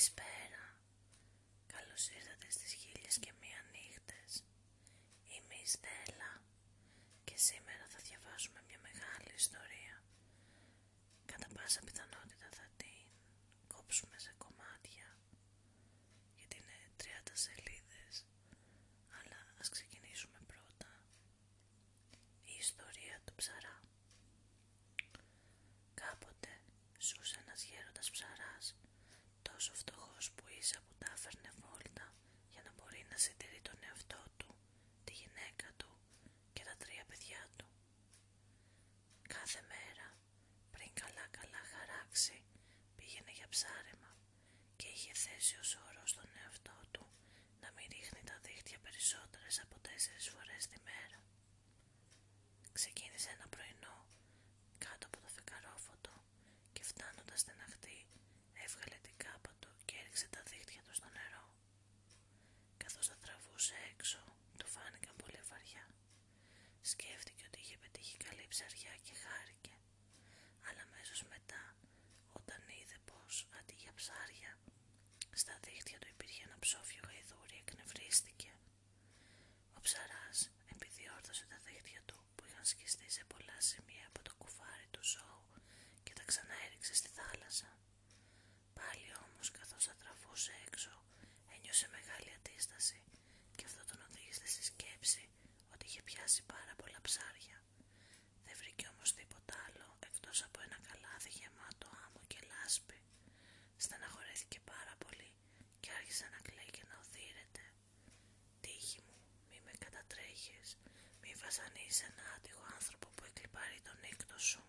Καλησπέρα. Καλώς ήρθατε στις χίλιες και μία νύχτες. Είμαι η Στέλλα και σήμερα θα διαβάσουμε μια μεγάλη ιστορία. Κατά πάσα πιθανότητα θα την κόψουμε σε κομμάτια γιατί είναι 30 σελίδες αλλά ας ξεκινήσουμε πρώτα. Η ιστορία του ψαρά. Κάποτε ζούσε ένας γέροντας ψαράς, τόσο φτωχός που ίσα που τα έφερνε βόλτα για να μπορεί να συντηρεί τον εαυτό του, τη γυναίκα του και τα τρία παιδιά του. Κάθε μέρα, πριν καλά καλά χαράξει, πήγαινε για ψάρεμα και είχε θέσει ως όρο στον εαυτό του να μην ρίχνει τα δίχτυα περισσότερες από τέσσερις φορές τη μέρα. Ξεκίνησε ένα πρωινό κάτω από το φεκαρόφωτο και φτάνοντας στην ακτή έβγαλε την κάπα του και έριξε τα δίχτυα του στο νερό. Καθώς τα τραβούσε έξω, του φάνηκαν πολύ βαριά. Σκέφτηκε ότι είχε πετύχει καλή ψαριά και χάρηκε. Αλλά αμέσως μετά, όταν είδε πως αντί για ψάρια, στα δίχτυα του υπήρχε ένα ψόφιο γαϊδούρι, εκνευρίστηκε. Ο ψαράς επιδιόρθωσε τα δίχτυα του που είχαν σκιστεί σε πολλά σημεία από το κουφάρι του ζώου και τα ξανά έριξε στη θάλασσα. Πάλι όμως καθώς θα τραβούσε έξω ένιωσε μεγάλη αντίσταση και αυτό τον οδήγησε στη σκέψη ότι είχε πιάσει πάρα πολλά ψάρια. Δεν βρήκε όμως τίποτα άλλο εκτός από ένα καλάδι γεμάτο άμμο και λάσπη. Στεναχωρέθηκε πάρα πολύ και άρχισε να κλαίει και να οδύρεται. Τύχη μου, μη με κατατρέχεις, μη βασανίσεις ένα άτυχο άνθρωπο που εκλυπάρει τον νύκτο σου.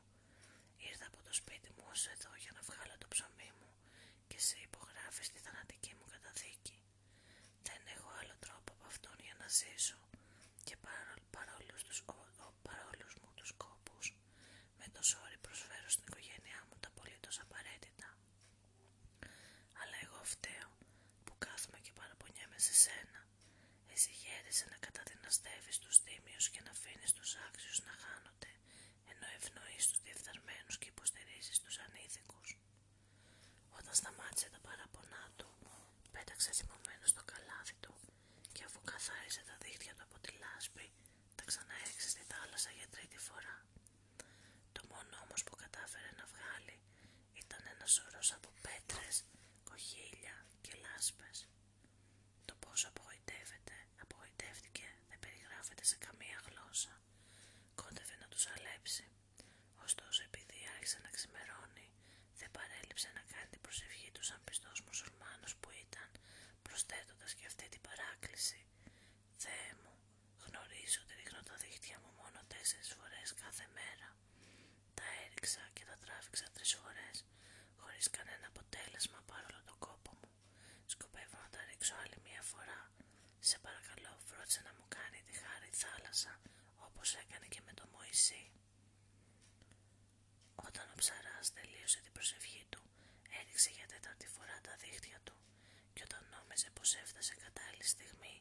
Ήρθα από το σπίτι μου ως εδώ για να βγάλω το ψωμί μου και σε υπογράφεις τη θανατική μου καταδίκη. Δεν έχω άλλο τρόπο από αυτόν για να ζήσω και παρόλ, παρόλους, τους, ο, ο, παρόλους μου τους κόπους με το σόρι προσφέρω στην οικογένειά μου τα απολύτως απαραίτητα. Αλλά εγώ φταίω που κάθομαι και παραπονιέμαι σε σένα. Εσύ γέρισε να καταδυναστεύεις τους τίμιους και να αφήνεις τους άξιους να χάνονται, ενώ ευνοείς τους διεφθαρμένους και υποστηρίζεις τους ανήθικους. Όταν σταμάτησε τα παραπονά του, πέταξε θυμωμένος στο καλάδι του και αφού καθάρισε τα δίχτυα του από τη λάσπη, τα ξαναέριξε στη θάλασσα για τρίτη φορά. Το μόνο όμως που κατάφερε να βγάλει ήταν ένα σωρός από πέτρες, κοχύλια και λάσπες. Το πόσο απογοητεύεται, απογοητεύτηκε, δεν περιγράφεται σε καμία γλώσσα. Κόντευε να τους αλέψει. Ωστόσο επειδή άρχισε να ξημερώνει, δεν παρέλειψε να κάνει την προσευχή του σαν πιστός μουσουλμάνος που ήταν, προσθέτοντας και αυτή την παράκληση. Θεέ μου, γνωρίζω ότι ρίχνω τα δίχτυα μου μόνο τέσσερις φορές κάθε μέρα. Τα έριξα και τα τράβηξα τρεις φορές, χωρίς κανένα αποτέλεσμα παρόλο τον κόπο μου. Σκοπεύω να τα ρίξω άλλη μία φορά. Σε παρακαλώ, φρόντισε να μου κάνει τη χάρη θάλασσα, όπως έκανε και με το Μωυσή. Όταν ο ψαράς τελείωσε την προσευχή του, έριξε για τέταρτη φορά τα δίχτυα του και όταν νόμιζε πως έφτασε κατάλληλη στιγμή,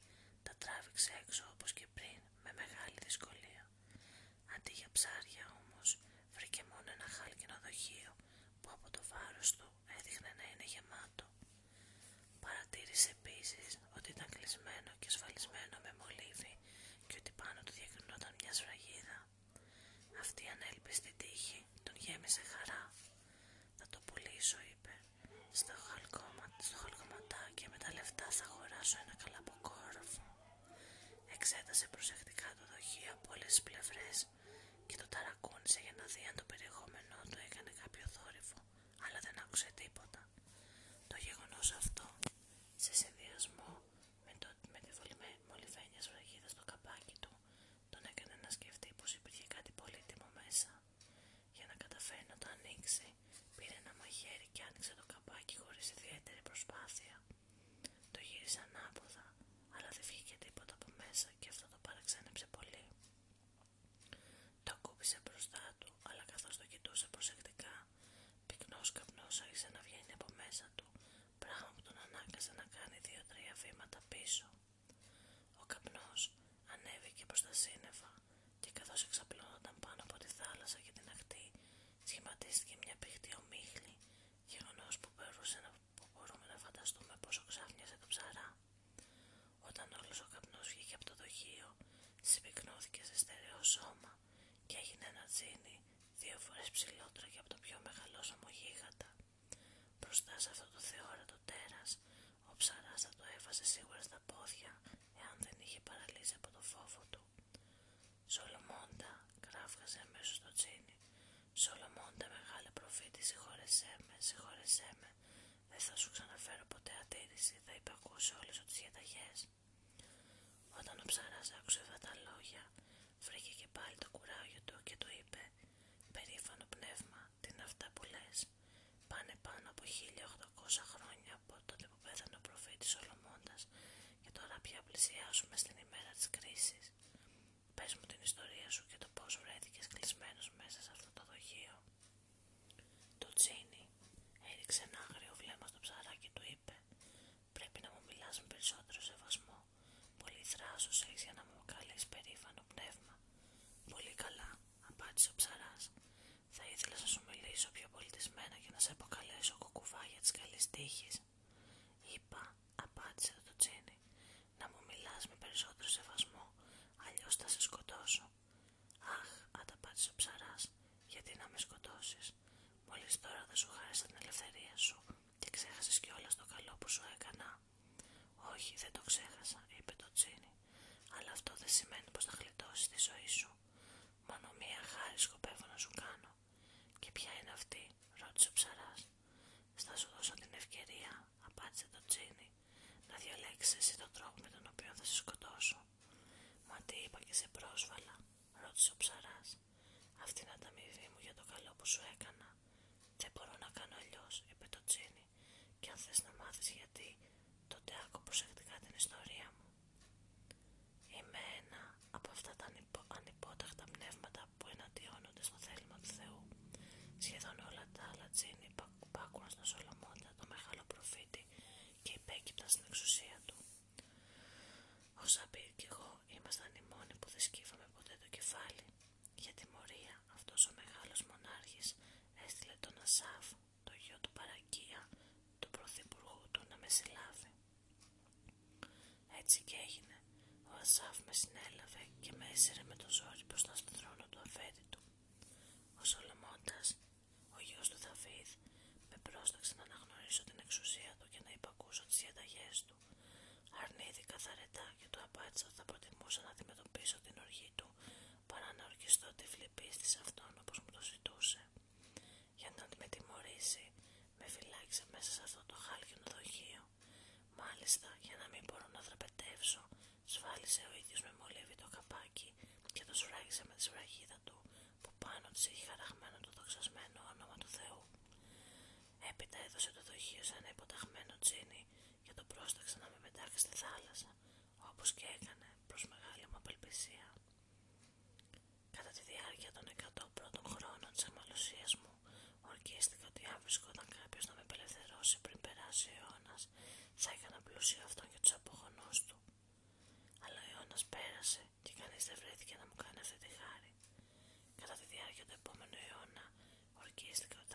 τα τράβηξε έξω όπως και πριν με μεγάλη δυσκολία. Αντί για ψάρια όμως, βρήκε μόνο ένα χάλκινο δοχείο που από το βάρος του έδειχνε να είναι γεμάτο. Παρατήρησε επίσης ότι ήταν κλεισμένο και ασφαλισμένο με μολύβι και ότι πάνω του διακρινόταν μια σφραγίδα. Αυτή η ανέλπιστη τύχη τον γέμισε χαρά. Θα το πουλήσω, είπε. Στο, χαλκόμα, στο χαλκοματάκι με τα λεφτά θα αγοράσω ένα καλαποκόροφο. Εξέτασε προσεκτικά το δοχείο από όλες τις πλευρές και το ταρακούνησε για να δει αν το συγχώρεσέ με. Δεν θα σου ξαναφέρω ποτέ αντίρρηση, θα υπακούσω όλες τις διαταγές. Όταν ο ψαράς άκουσε αυτά τα λόγια, βρήκε και πάλι το κουράγιο του και του είπε «Περήφανο πνεύμα, τι είναι αυτά που λες. Πάνε πάνω από 1800 χρόνια από τότε που πέθανε ο προφήτης Σολομώντας και τώρα πια πλησιάζουμε στην ημέρα της κρίσης. Πες μου την ιστορία σου και το πω βρέθηκες κλεισμένος μέσα σε αυτό το. έριξε ένα άγριο βλέμμα στο ψαράκι του είπε «Πρέπει να μου μιλάς με περισσότερο σεβασμό. Πολύ θράσος είχε χαραγμένο το δοξασμένο όνομα του Θεού. Έπειτα έδωσε το δοχείο σε ένα υποταγμένο τζίνι και το πρόσταξε να με πετάξει στη θάλασσα, όπως και έκανε προς μεγάλη μου απελπισία. Κατά τη διάρκεια των 100 πρώτων χρόνων της αμαλωσίας μου, ορκίστηκα ότι αν βρισκόταν κάποιος να με απελευθερώσει πριν περάσει ο αιώνας, θα έκανα πλούσιο αυτόν και τους απογονούς του. Αλλά ο αιώνας πέρασε και κανείς δεν βρέθηκε να μου κάνει years ago.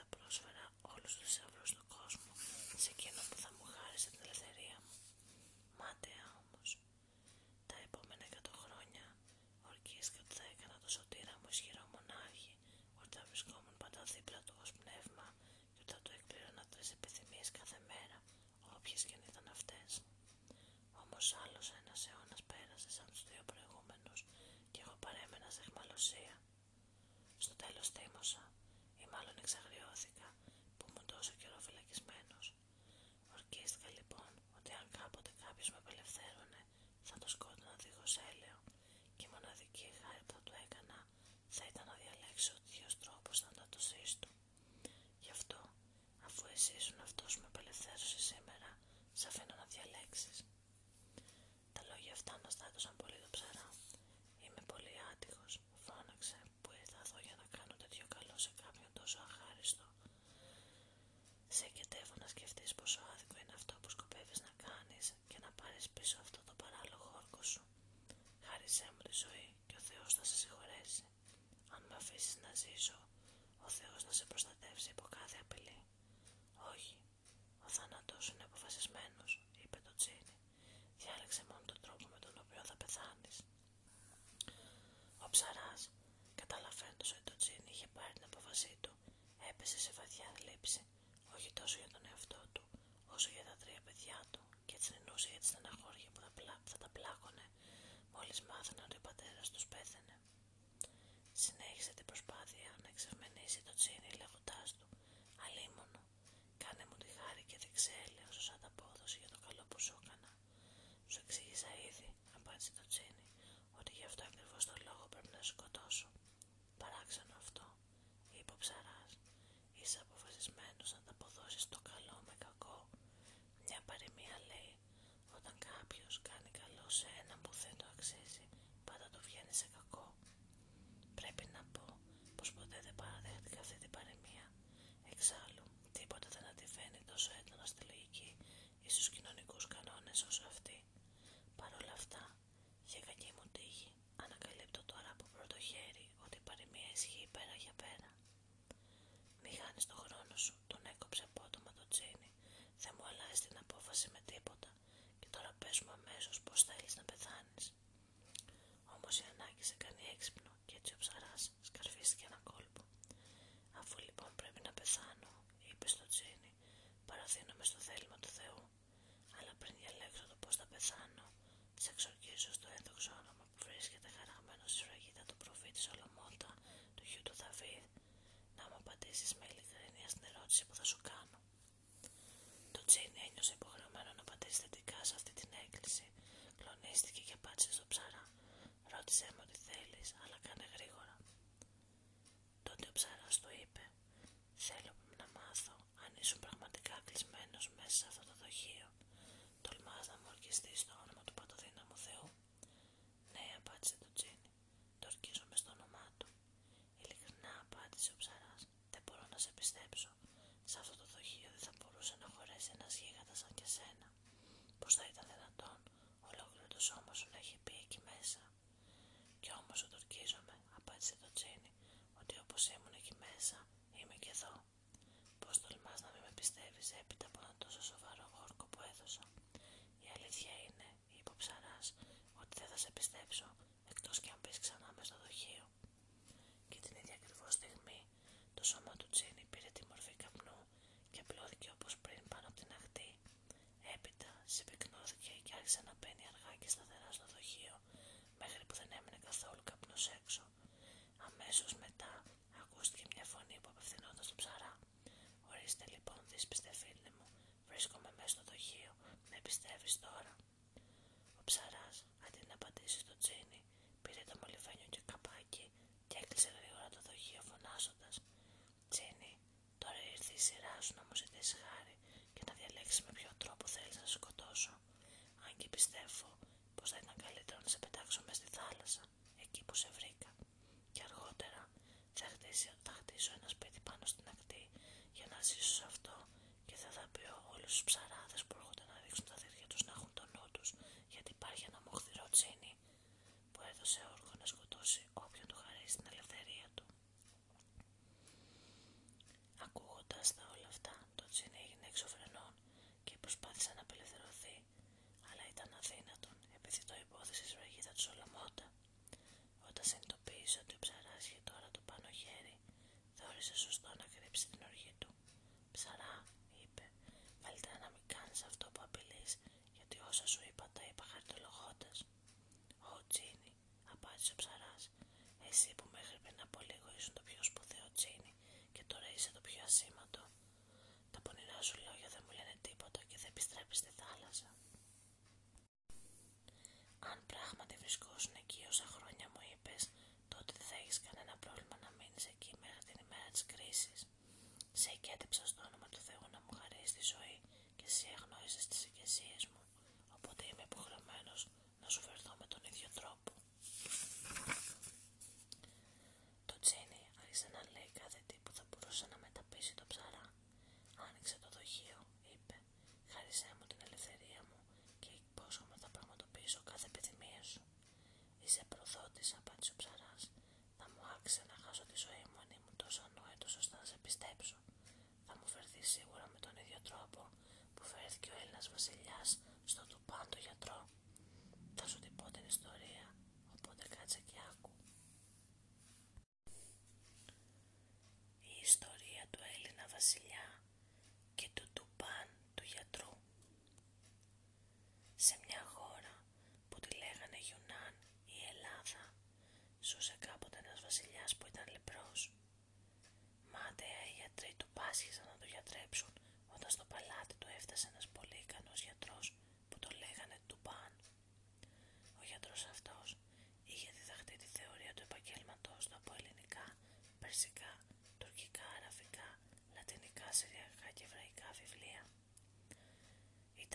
πιστεύεις έπειτα από ένα τόσο σοβαρό χόρκο που έδωσα; Η αλήθεια είναι, είπε ο ψαράς, ότι δεν θα σε πιστέψω, εκτός και αν πεις ξανά μες στο δοχείο. Και την ίδια ακριβώς στιγμή το σώμα του Τσίνι πήρε τη μορφή καπνού και απλώθηκε όπως πριν πάνω από την αχτή. Έπειτα συμπυκνώθηκε και άρχισε να μπαίνει αργά και σταθερά στο δοχείο, μέχρι που δεν έμεινε καθόλου καπνός έξω. Αμέσως με της, πιστεφίλη μου. Βρίσκομαι μέσα στο δοχείο. Με πιστεύεις τώρα.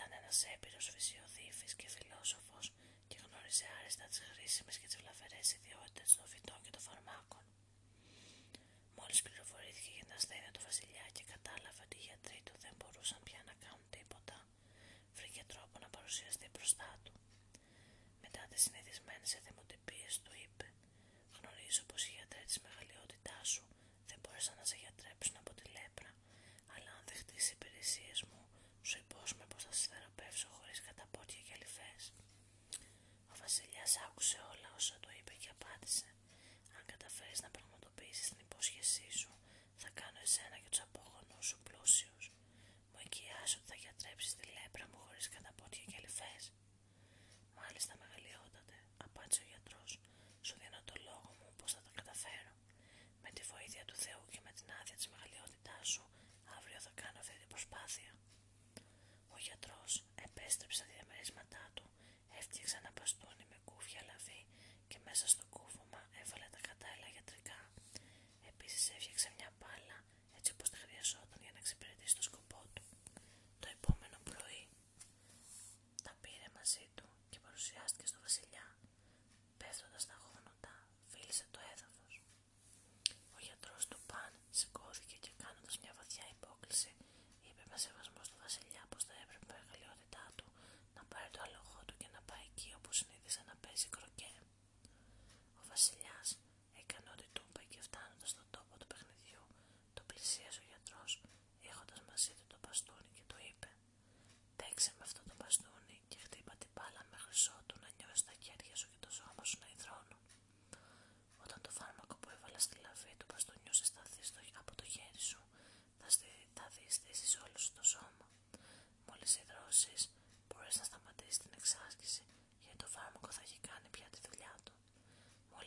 Ήταν ένας έμπειρος φυσιοδίφης και φιλόσοφος και γνώριζε άριστα τις χρήσιμες και τις βλαβερές ιδιότητες των φυτών και των φαρμάκων. Μόλις πληροφορήθηκε για την ασθένεια του βασιλιά και κατάλαβε ότι οι γιατροί του δεν μπορούσαν πια να κάνουν τίποτα, βρήκε τρόπο να παρουσιαστεί μπροστά του. Μετά τις συνηθισμένες εθιμοτυπίες του είπε «Γνωρίζω πως οι γιατροί της μεγαλειότητάς σου δεν μπόρεσαν να σε γιατρέψουν από τη λέπρα, αλλά αν δεχτείς υπηρεσίες μου, σου υπόσχομαι πως θα σε θεραπεύσω χωρίς καταπότια και αληφέ. Ο Βασιλιάς άκουσε όλα όσα του είπε και απάντησε. Αν καταφέρεις να πραγματοποιήσεις την υπόσχεσή σου, θα κάνω εσένα και τους απόγονου σου πλούσιους. Μου οικιάζει ότι θα γιατρέψεις τη λέπρα μου χωρίς καταπότια και αληφέ. Μάλιστα, μεγαλειότατε, απάντησε ο γιατρός. Σου δίνω το λόγο μου πως θα τα καταφέρω. Με τη βοήθεια του Θεού και με την άδεια της μεγαλειότητάς σου, αύριο θα κάνω αυτή την προσπάθεια γιατρός επέστρεψε τα διαμερίσματά του, έφτιαξε ένα μπαστούνι με κούφια λαβή και μέσα στο κροκέ. Ο Βασιλιάς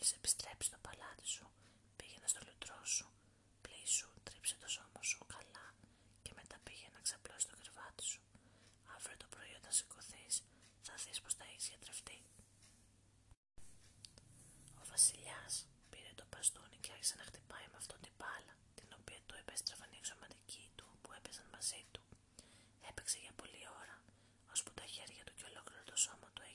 Μόλις επιστρέψεις στο παλάτι σου, πήγαινε στο λουτρό σου, πλήσου, τρίψε το σώμα σου καλά και μετά πήγαινε να ξαπλώσει το κρεβάτι σου. Αύριο το πρωί όταν σηκωθείς, θα δεις πως θα έχεις γιατρευτεί. Ο βασιλιάς πήρε το μπαστούνι και άρχισε να χτυπάει με αυτό την μπάλα, την οποία του επέστρεφαν οι εξωματικοί του που έπαιζαν μαζί του. Έπαιξε για πολλή ώρα, ώσπου τα χέρια του και ολόκληρο το σώμα του έγινε.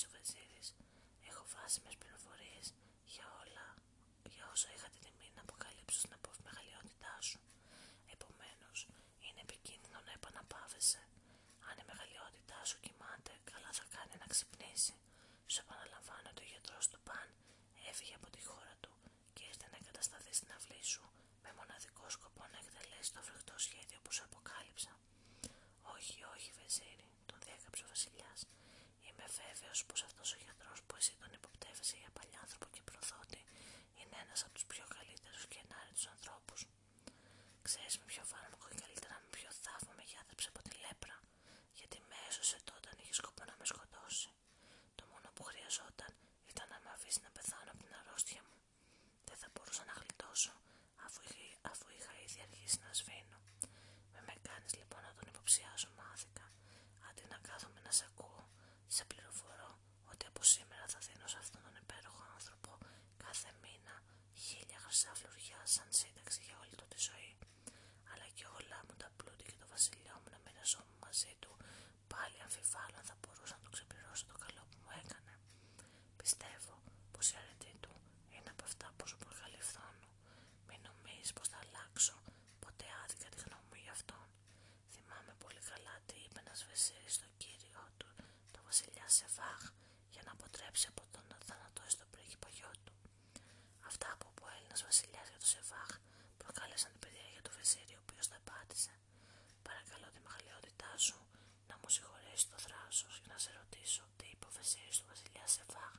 της ο Έχω βάσιμες πληροφορίες για όλα, για όσα είχα την τιμή να αποκαλύψω στην απομεγαλειότητά σου. Επομένως, είναι επικίνδυνο να επαναπάβεσαι. Αν η μεγαλειότητά σου κοιμάται, καλά θα κάνει να ξυπνήσει. Σου επαναλαμβάνω ότι ο γιατρός του Παν έφυγε από τη χώρα του και ήρθε να εγκατασταθεί στην αυλή σου με μοναδικό σκοπό να εκτελέσει το φρικτό σχέδιο που σου αποκάλυψα. Όχι, όχι, Βεζίρι, τον διέκαψε ο Βασιλιάς βέβαιο πως αυτός ο γιατρός που εσύ τον υποπτεύεσαι για παλιάνθρωπο και προδότη είναι ένας από τους πιο καλύτερους και ενάρετους ανθρώπους. Ξέρεις με ποιο φάρμακο στο θράσος για να σε ρωτήσω τι είπε ο Βεζίρης του βασιλιά Σεφάχ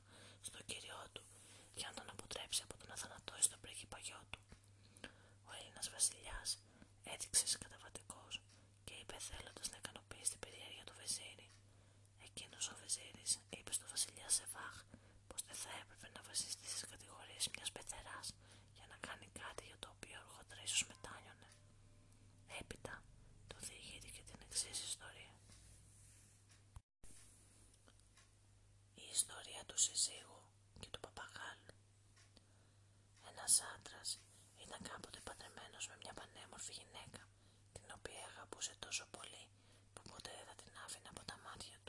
στον κυριό του για να τον αποτρέψει από το να θανατώσει τον πριγκιπαγιό του. Ο Έλληνας βασιλιάς έδειξε καταβατικό και είπε θέλοντας να ικανοποιήσει την περιέργεια του Βεζίρι. Εκείνος ο Βεζίρι είπε στο βασιλιά Σεφάχ πως δεν θα έπρεπε να βασιστεί στις κατηγορίες μιας πεθεράς για να κάνει κάτι για το οποίο αργότερα ίσω μετάνιωνε. Έπειτα του διηγήθηκε την εξής ιστορία. Η ιστορία του συζύγου και του παπαγάλου. Ένας άντρας ήταν κάποτε παντρεμένος με μια πανέμορφη γυναίκα, την οποία αγαπούσε τόσο πολύ που ποτέ δεν θα την άφηνε από τα μάτια του.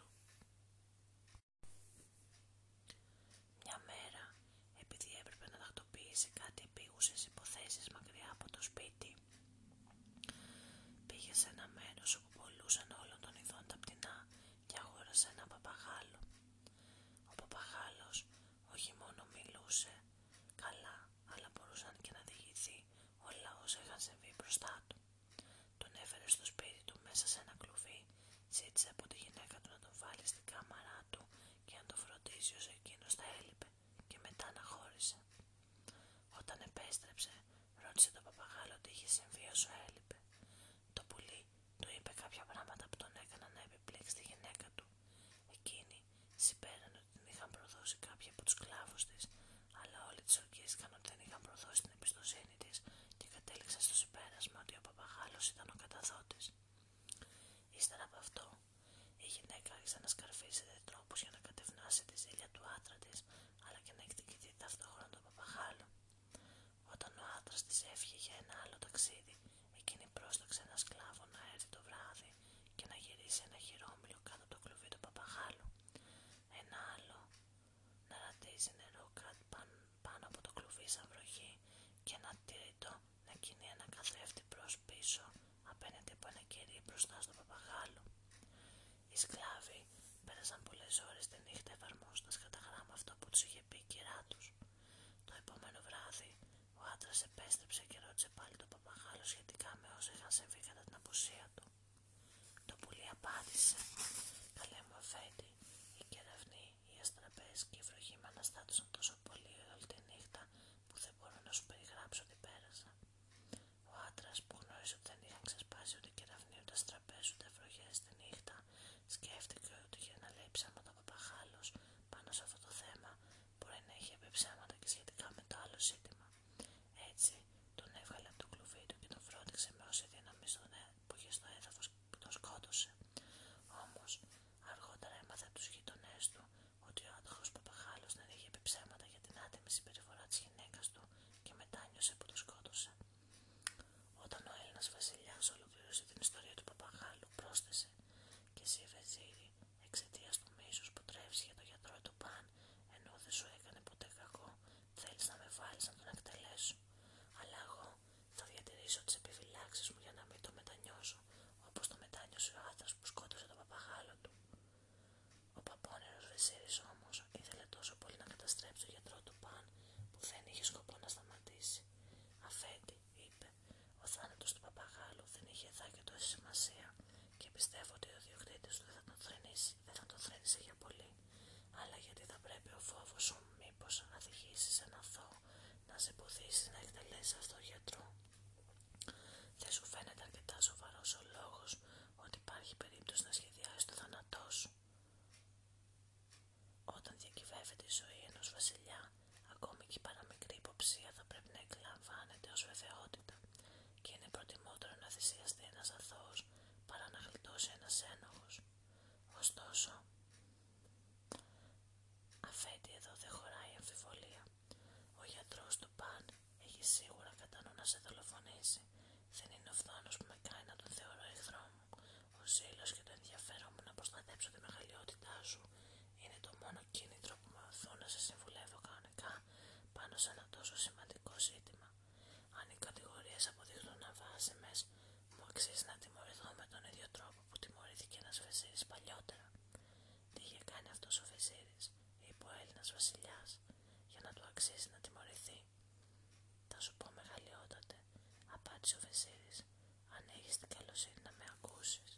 προσεύχει για ένα άλλο ταξίδι, εκείνη πρόσταξε ένα σκλάβο να έρθει το βράδυ και να γυρίσει ένα χειρόμυλο κάτω από το κλουβί του παπαγάλου. Ένα άλλο να ρατίζει νερό κάτω πάνω από το κλουβί σαν βροχή και ένα τρίτο να κινεί ένα καθρέφτη προς πίσω απέναντι από ένα κερί μπροστά στο παπαγάλο. Οι σκλάβοι πέρασαν πολλές ώρες τη νύχτα εφαρμόζοντας κατά γράμμα αυτό που τους είχε Έκτορα επέστρεψε και ρώτησε πάλι τον παπαγάλο σχετικά με όσα είχαν συμβεί κατά την απουσία του. Το πουλί απάντησε. Καλέ μου, Αφέντη, και πιστεύω ότι ο διοκτήτης του δεν θα το θρενήσει, δεν θα τον θρενήσει για πολύ, αλλά γιατί θα πρέπει ο φόβος σου μήπως να οδηγήσει σε ένα αθώο να σε εμποδίσει να εκτελέσει αυτό τον γιατρό. Δεν σου φαίνεται αρκετά σοβαρός ο λόγος ότι υπάρχει περίπτωση να σχεδιάσει το θάνατό σου; Όταν διακυβεύεται η ζωή ενός βασιλιά, θυσιαστεί ένας αθώος παρά να γλιτώσει ένας ένοχος. Ωστόσο, αφέτη εδώ δεν χωράει αμφιβολία. Ο γιατρός του Παν έχει σίγουρα κατά νου να σε δολοφονήσει. Δεν είναι ο φθόνος που με κάνει να τον θεωρώ εχθρό μου. Ο ζήλος και το ενδιαφέρον μου να προστατέψω τη μεγαλειότητά σου είναι το μόνο κίνητρο που με οθούν να σε συμβουλεύω κανονικά πάνω σε ένα τόσο σημαντικό ζήτημα. Αν οι κατηγορίες αποδειχθούν αβάσιμε, μου αξίζει να τιμωρηθώ με τον ίδιο τρόπο που τιμωρήθηκε ένας Βεζίρη παλιότερα. Τι είχε κάνει αυτός ο Βεζίρη, είπε ο Έλληνας Βασιλιάς, για να του αξίζει να τιμωρηθεί. Θα σου πω μεγαλειότατε, απάντησε ο Βεζίρη, αν έχεις την καλοσύνη να με ακούσεις.